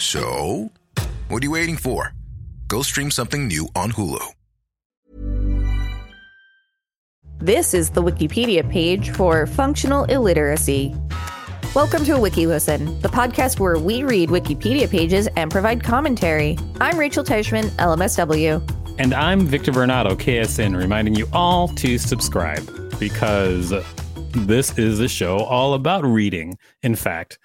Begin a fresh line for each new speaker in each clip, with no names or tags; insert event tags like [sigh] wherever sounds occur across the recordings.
So, what are you waiting for? Go stream something new on Hulu.
This is the Wikipedia page for functional illiteracy. Welcome to a Wiki Listen, the podcast where we read Wikipedia pages and provide commentary. I'm Rachel Teichman, LMSW.
And I'm Victor Varnado, KSN, reminding you all to subscribe because this is a show all about reading. In fact,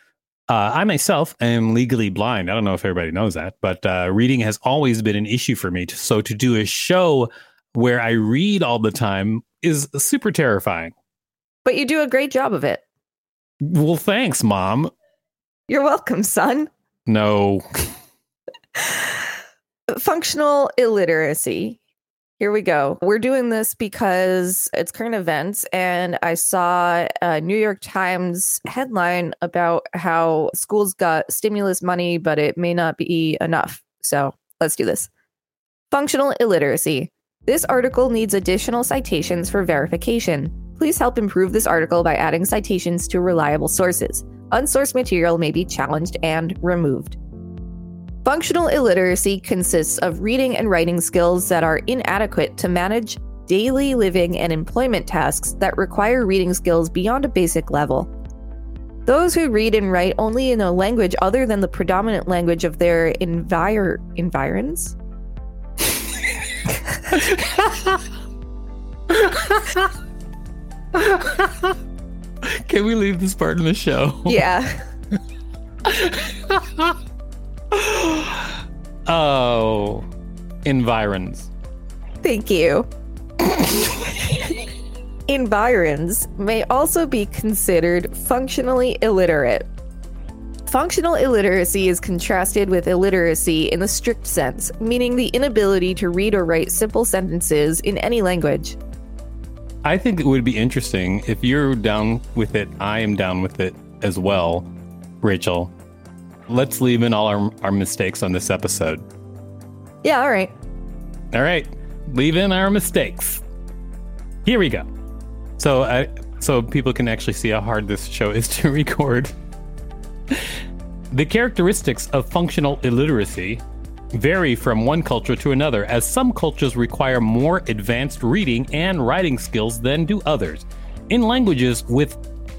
uh, I myself am legally blind. I don't know if everybody knows that, but uh, reading has always been an issue for me. So to do a show where I read all the time is super terrifying.
But you do a great job of it.
Well, thanks, mom.
You're welcome, son.
No. [laughs]
Functional illiteracy here we go. We're doing this because it's current events, and I saw a New York Times headline about how schools got stimulus money, but it may not be enough. So let's do this. Functional illiteracy. This article needs additional citations for verification. Please help improve this article by adding citations to reliable sources. Unsourced material may be challenged and removed. Functional illiteracy consists of reading and writing skills that are inadequate to manage daily living and employment tasks that require reading skills beyond a basic level. Those who read and write only in a language other than the predominant language of their envir- environs.
Can we leave this part in the show?
Yeah. [laughs] [laughs]
oh, environs.
Thank you. environs may also be considered functionally illiterate. Functional illiteracy is contrasted with illiteracy in the strict sense, meaning the inability to read or write simple sentences in any language.
I think it would be interesting if you're down with it, I am down with it as well, Rachel, let's leave in all our, our mistakes on this episode.
Yeah, all right.
All right. Leave in our mistakes. Here we go. So I so people can actually see how hard this show is [laughs] to record. the characteristics of functional illiteracy vary from one culture to another, as some cultures require more advanced reading and writing skills than do others. In languages with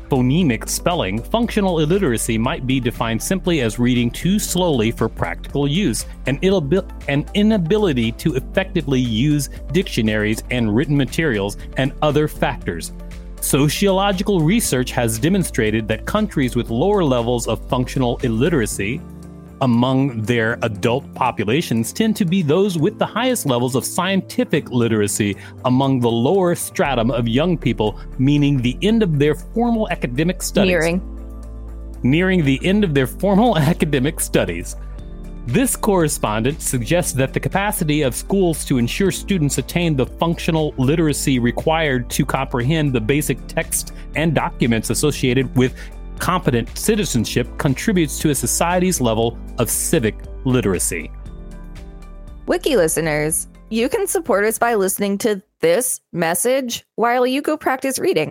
phonemic spelling, functional illiteracy might be defined simply as reading too slowly for practical use, an, an inability to effectively use dictionaries and written materials, and other factors. Sociological research has demonstrated that countries with lower levels of functional illiteracy, among their adult populations tend to be those with the highest levels of scientific literacy among the lower stratum of young people, meaning the end of their formal academic studies.
Nearing.
Nearing the end of their formal [laughs] academic studies. This correspondent suggests that the capacity of schools to ensure students attain the functional literacy required to comprehend the basic text and documents associated with competent citizenship contributes to a society's level of civic literacy.
Wiki listeners, you can support us by listening to this message while you go practice reading.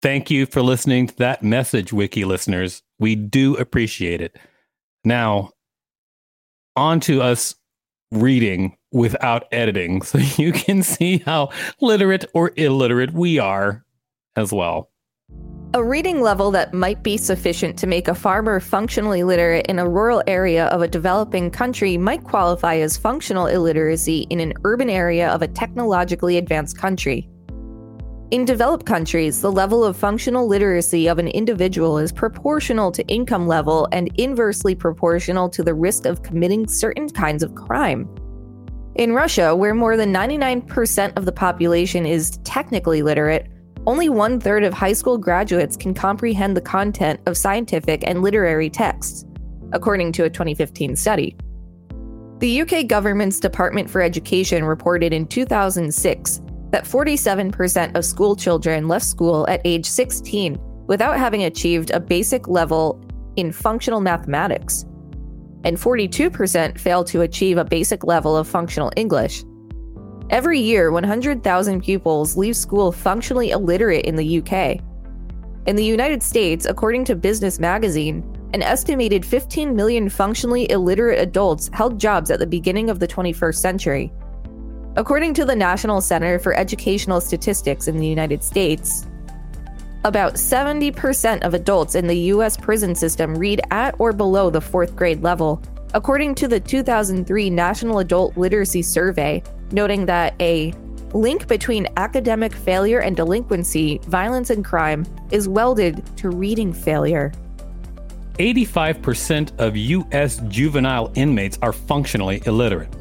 Thank you for listening to that message, Wiki listeners. We do appreciate it. Now, on to us reading without editing [laughs] so you can see how literate or illiterate we are as well.
A reading level that might be sufficient to make a farmer functionally literate in a rural area of a developing country might qualify as functional illiteracy in an urban area of a technologically advanced country. In developed countries, the level of functional literacy of an individual is proportional to income level and inversely proportional to the risk of committing certain kinds of crime. In Russia, where more than 99% of the population is technically literate, only one third of high school graduates can comprehend the content of scientific and literary texts, according to a 2015 study. The UK government's Department for Education reported in 2006 that 47% of school children left school at age 16 without having achieved a basic level in functional mathematics, and 42% failed to achieve a basic level of functional English. Every year, 100,000 pupils leave school functionally illiterate in the UK. In the United States, according to Business Magazine, an estimated 15 million functionally illiterate adults held jobs at the beginning of the 21st century. According to the National Center for Educational Statistics in the United States, about 70% of adults in the US prison system read at or below the fourth grade level, according to the 2003 National Adult Literacy Survey, noting that a link between academic failure and delinquency, violence, and crime is welded to reading failure.
85% of U.S. juvenile inmates are functionally illiterate.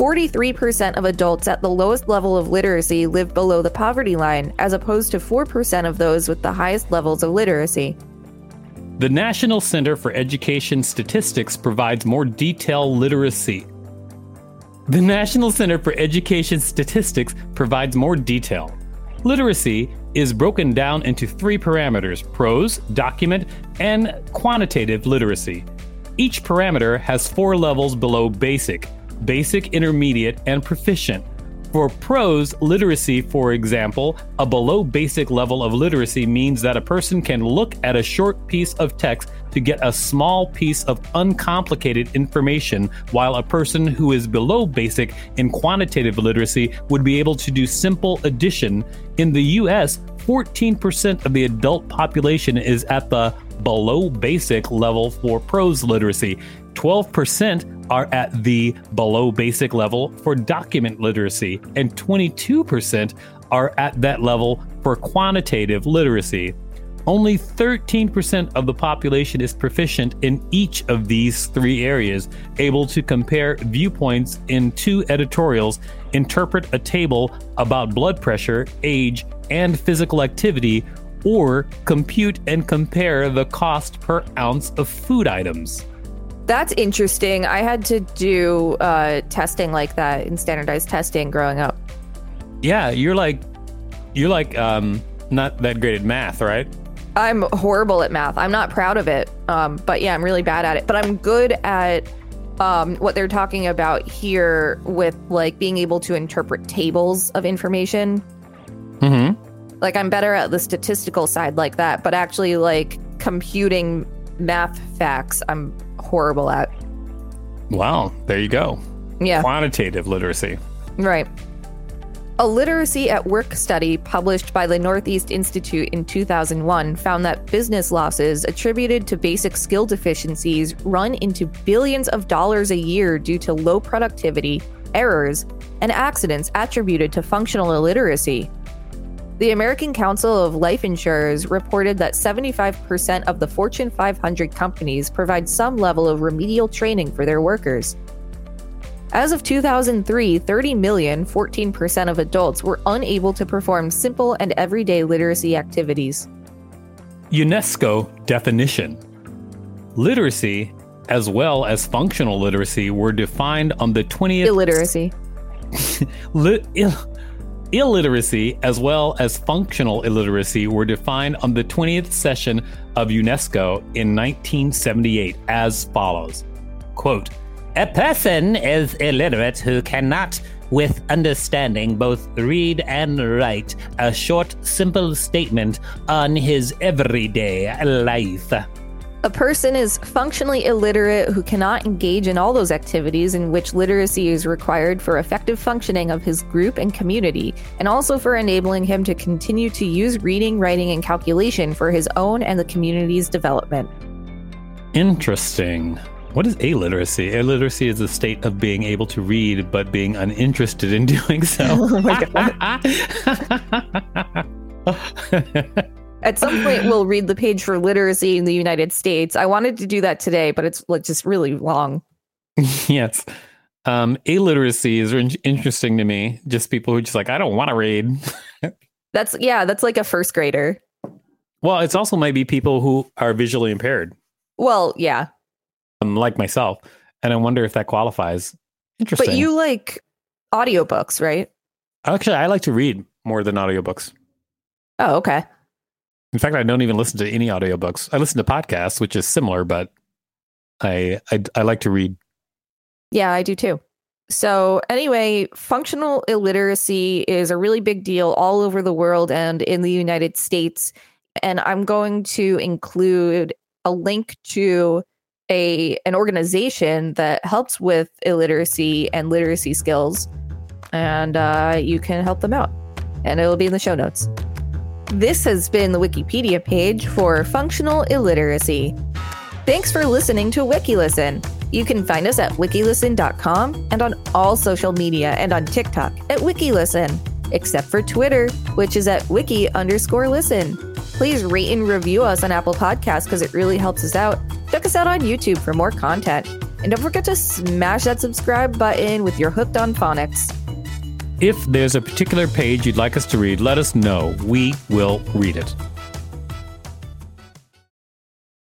43% of adults at the lowest level of literacy live below the poverty line, as opposed to 4% of those with the highest levels of literacy.
The National Center for Education Statistics provides more detailed literacy. The National Center for Education Statistics provides more detail. Literacy is broken down into three parameters prose, document, and quantitative literacy. Each parameter has four levels below basic basic, intermediate, and proficient. For prose literacy, for example, a below basic level of literacy means that a person can look at a short piece of text to get a small piece of uncomplicated information, while a person who is below basic in quantitative literacy would be able to do simple addition. In the US, 14% of the adult population is at the below basic level for prose literacy. 12% are at the below basic level for document literacy, and 22% are at that level for quantitative literacy. Only 13% of the population is proficient in each of these three areas, able to compare viewpoints in two editorials, interpret a table about blood pressure, age, and physical activity, or compute and compare the cost per ounce of food items.
That's interesting. I had to do uh, testing like that in standardized testing growing up.
Yeah, you're like you're like um not that great at math, right?
I'm horrible at math. I'm not proud of it. Um, but yeah, I'm really bad at it. But I'm good at um, what they're talking about here with like being able to interpret tables of information.
Mm-hmm.
Like I'm better at the statistical side like that, but actually like computing math facts, I'm horrible at.
Wow, there you go.
Yeah.
Quantitative literacy.
Right. A literacy at work study published by the Northeast Institute in 2001 found that business losses attributed to basic skill deficiencies run into billions of dollars a year due to low productivity, errors, and accidents attributed to functional illiteracy. The American Council of Life Insurers reported that 75% of the Fortune 500 companies provide some level of remedial training for their workers. As of 2003, 30 million, 14% of adults were unable to perform simple and everyday literacy activities.
UNESCO definition Literacy, as well as functional literacy, were defined on the 20th.
Illiteracy. [laughs]
Li- Ill- illiteracy, as well as functional illiteracy, were defined on the 20th session of UNESCO in 1978 as follows Quote, a person is illiterate who cannot, with understanding, both read and write a short, simple statement on his everyday life.
A person is functionally illiterate who cannot engage in all those activities in which literacy is required for effective functioning of his group and community, and also for enabling him to continue to use reading, writing, and calculation for his own and the community's development.
Interesting. What is illiteracy? Illiteracy is the state of being able to read but being uninterested in [laughs] doing so. [laughs]
Oh my [laughs] At some point, we'll read the page for literacy in the United States. I wanted to do that today, but it's like just really long. [laughs]
yes. Um, illiteracy is in- interesting to me. Just people who just like, I don't want to read. [laughs]
That's yeah, that's like a first grader.
well, it's also maybe people who are visually impaired,
Well, yeah,
um, like myself. And I wonder if that qualifies. Interesting.
but you like audiobooks, right?
Actually, I like to read more than audiobooks.
Oh, okay.
In fact, I don't even listen to any audiobooks. I listen to podcasts, which is similar, but I I, I like to read.
Yeah, I do too. So, anyway, functional illiteracy is a really big deal all over the world and in the United States. And I'm going to include a link to a an organization that helps with illiteracy and literacy skills, and uh, you can help them out. And it'll be in the show notes. This has been the Wikipedia page for functional illiteracy. Thanks for listening to WikiListen. You can find us at wikilisten.com and on all social media and on TikTok at WikiListen, except for Twitter, which is at wiki underscore listen. Please rate and review us on Apple Podcasts because it really helps us out. Check us out on YouTube for more content. And don't forget to smash that subscribe button with your hooked on phonics.
If there's a particular page you'd like us to read, let us know. We will read it.